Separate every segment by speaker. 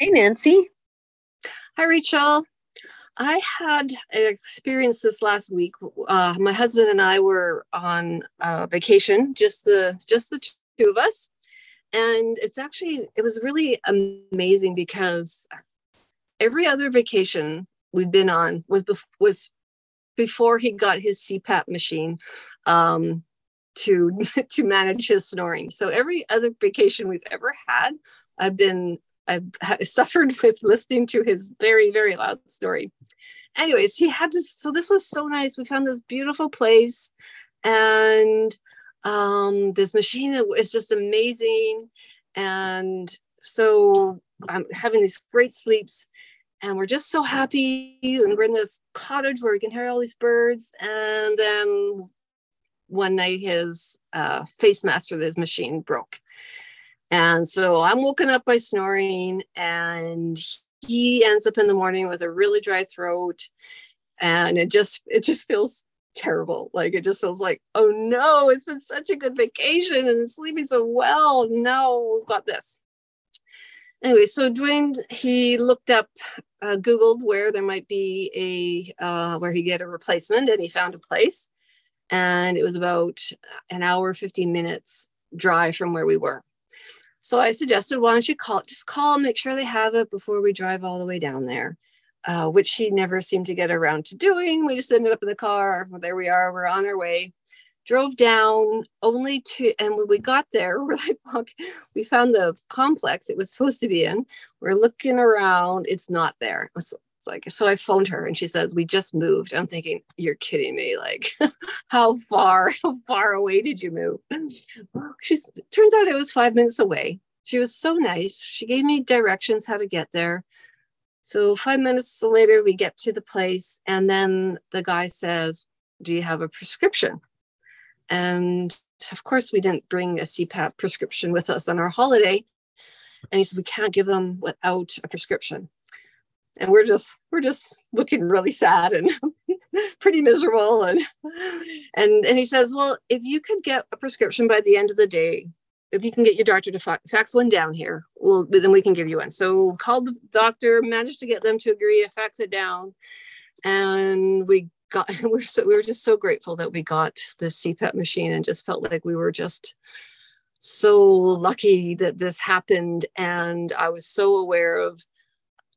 Speaker 1: Hey, Nancy.
Speaker 2: Hi, Rachel. I had an experience this last week. Uh, my husband and I were on uh, vacation, just the just the two of us, and it's actually it was really amazing because every other vacation we've been on was was before he got his CPAP machine um, to to manage his snoring. So every other vacation we've ever had, I've been I've suffered with listening to his very very loud story. Anyways, he had this. So this was so nice. We found this beautiful place, and um, this machine is just amazing. And so I'm having these great sleeps and we're just so happy and we're in this cottage where we can hear all these birds and then one night his uh, face mask for his machine broke and so i'm woken up by snoring and he ends up in the morning with a really dry throat and it just it just feels terrible. Like it just feels like oh no it's been such a good vacation and sleeping so well. No we've got this. Anyway, so Dwayne he looked up, uh, Googled where there might be a uh, where he get a replacement, and he found a place, and it was about an hour, fifteen minutes drive from where we were. So I suggested, why don't you call, just call, make sure they have it before we drive all the way down there, uh, which she never seemed to get around to doing. We just ended up in the car. Well, there we are. We're on our way drove down only to and when we got there we're like look we found the complex it was supposed to be in we're looking around it's not there so it's like so i phoned her and she says we just moved i'm thinking you're kidding me like how far how far away did you move she's turns out it was five minutes away she was so nice she gave me directions how to get there so five minutes later we get to the place and then the guy says do you have a prescription and of course, we didn't bring a CPAP prescription with us on our holiday. And he said, we can't give them without a prescription. And we're just we're just looking really sad and pretty miserable. And and and he says, well, if you could get a prescription by the end of the day, if you can get your doctor to fax one down here, well, then we can give you one. So called the doctor, managed to get them to agree to fax it down, and we got we're so we were just so grateful that we got this CPAP machine and just felt like we were just so lucky that this happened and I was so aware of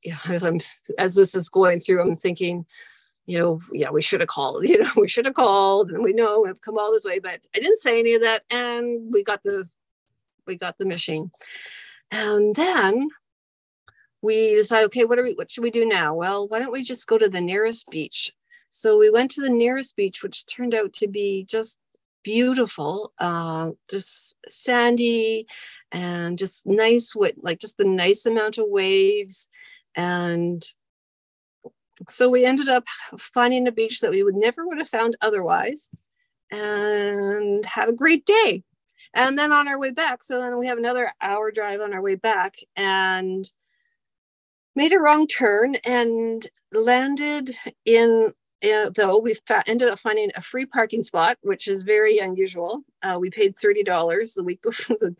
Speaker 2: yeah I'm as this is going through I'm thinking you know yeah we should have called you know we should have called and we know we've come all this way but I didn't say any of that and we got the we got the machine and then we decided okay what are we what should we do now well why don't we just go to the nearest beach so we went to the nearest beach, which turned out to be just beautiful, uh, just sandy and just nice with like just the nice amount of waves. And so we ended up finding a beach that we would never would have found otherwise and had a great day. And then on our way back, so then we have another hour drive on our way back and made a wrong turn and landed in uh, though we fa- ended up finding a free parking spot, which is very unusual. Uh, we paid thirty dollars the week before, the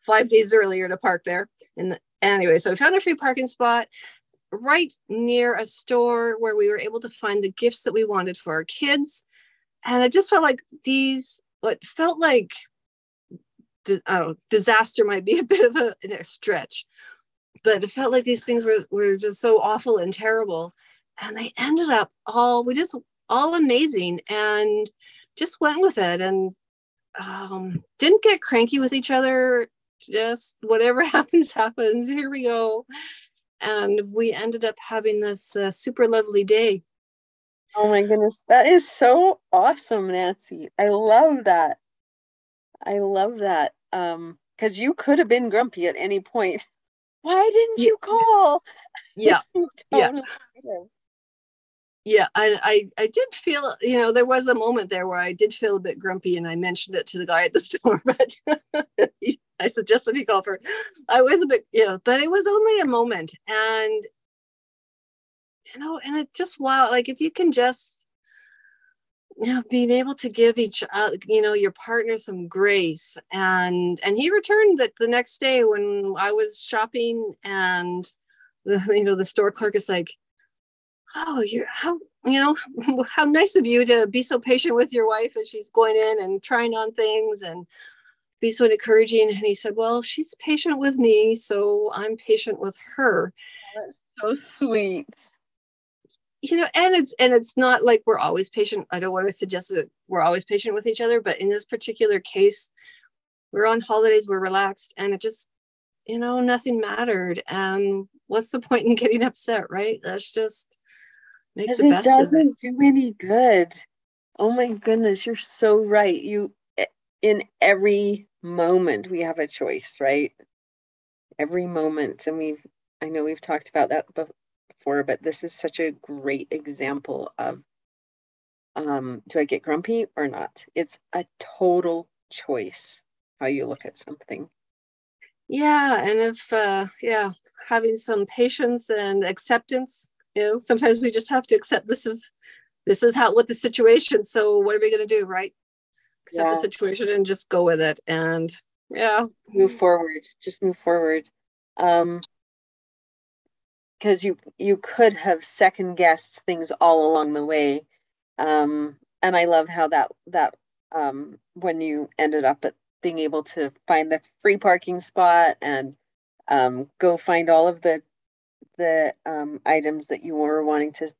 Speaker 2: five days earlier to park there. And the, anyway, so we found a free parking spot right near a store where we were able to find the gifts that we wanted for our kids. And I just felt like these, what felt like know, disaster might be a bit of a, a stretch, but it felt like these things were, were just so awful and terrible. And they ended up all we just all amazing and just went with it and um, didn't get cranky with each other. Just whatever happens happens. Here we go and we ended up having this uh, super lovely day.
Speaker 1: Oh my goodness that is so awesome nancy. I love that. I love that um because you could have been grumpy at any point. Why didn't you call?
Speaker 2: Yeah. Totally yeah yeah I, I i did feel you know there was a moment there where i did feel a bit grumpy and i mentioned it to the guy at the store but i suggested he call for i was a bit you know but it was only a moment. And you know and it just wow like if you can just you know being able to give each uh, you know your partner some grace and and he returned that the next day when i was shopping and the, you know, the store clerk is like, oh, you're how, you know, how nice of you to be so patient with your wife as she's going in and trying on things and be so encouraging. And he said, well, she's patient with me, so I'm patient with her.
Speaker 1: That's so sweet.
Speaker 2: You know, and it's and it's not like we're always patient. I don't want to suggest that we're always patient with each other, but in this particular case, we're on holidays, we're relaxed, and it just, you know, nothing mattered. And what's the point in getting upset, right? Let's just make the best
Speaker 1: it doesn't do any good. Oh my goodness, you're so right. You in every moment we have a choice, right? Every moment. And we've I know we've talked about that before, but this is such a great example of um, do I get grumpy or not? It's a total choice how you look at something.
Speaker 2: Yeah, and if uh, yeah, having some patience and acceptance. You know, sometimes we just have to accept this is this is how what the situation. So what are we going to do, right? Accept yeah. the situation and just go with it. And yeah,
Speaker 1: move forward. Just move forward. Um, because you you could have second guessed things all along the way um and i love how that that um when you ended up at being able to find the free parking spot and um, go find all of the the um, items that you were wanting to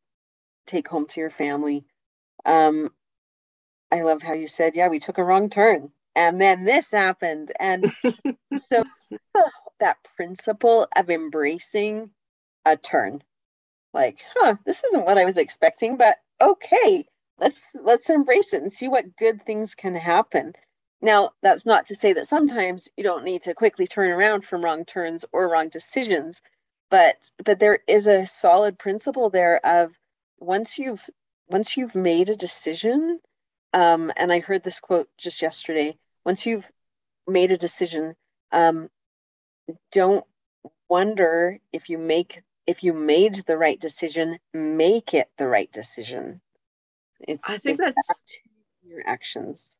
Speaker 1: take home to your family. Um, I love how you said, "Yeah, we took a wrong turn, and then this happened." And so that principle of embracing a turn, like, huh, this isn't what I was expecting, but okay, let's let's embrace it and see what good things can happen. Now, that's not to say that sometimes you don't need to quickly turn around from wrong turns or wrong decisions, but but there is a solid principle there of once you've once you've made a decision, um, and I heard this quote just yesterday. Once you've made a decision, um, don't wonder if you make if you made the right decision, make it the right decision.
Speaker 2: It's I think that's
Speaker 1: your actions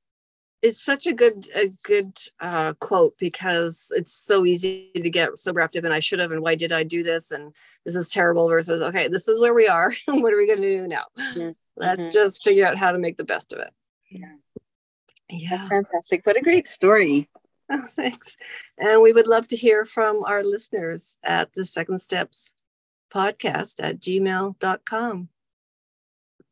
Speaker 2: it's such a good a good uh, quote because it's so easy to get so wrapped up and I should have and why did I do this and this is terrible versus okay this is where we are what are we going to do now mm-hmm. let's just figure out how to make the best of it
Speaker 1: yeah. Yeah. That's fantastic. What a great story.
Speaker 2: Oh, thanks. And we would love to hear from our listeners at the second steps podcast at gmail.com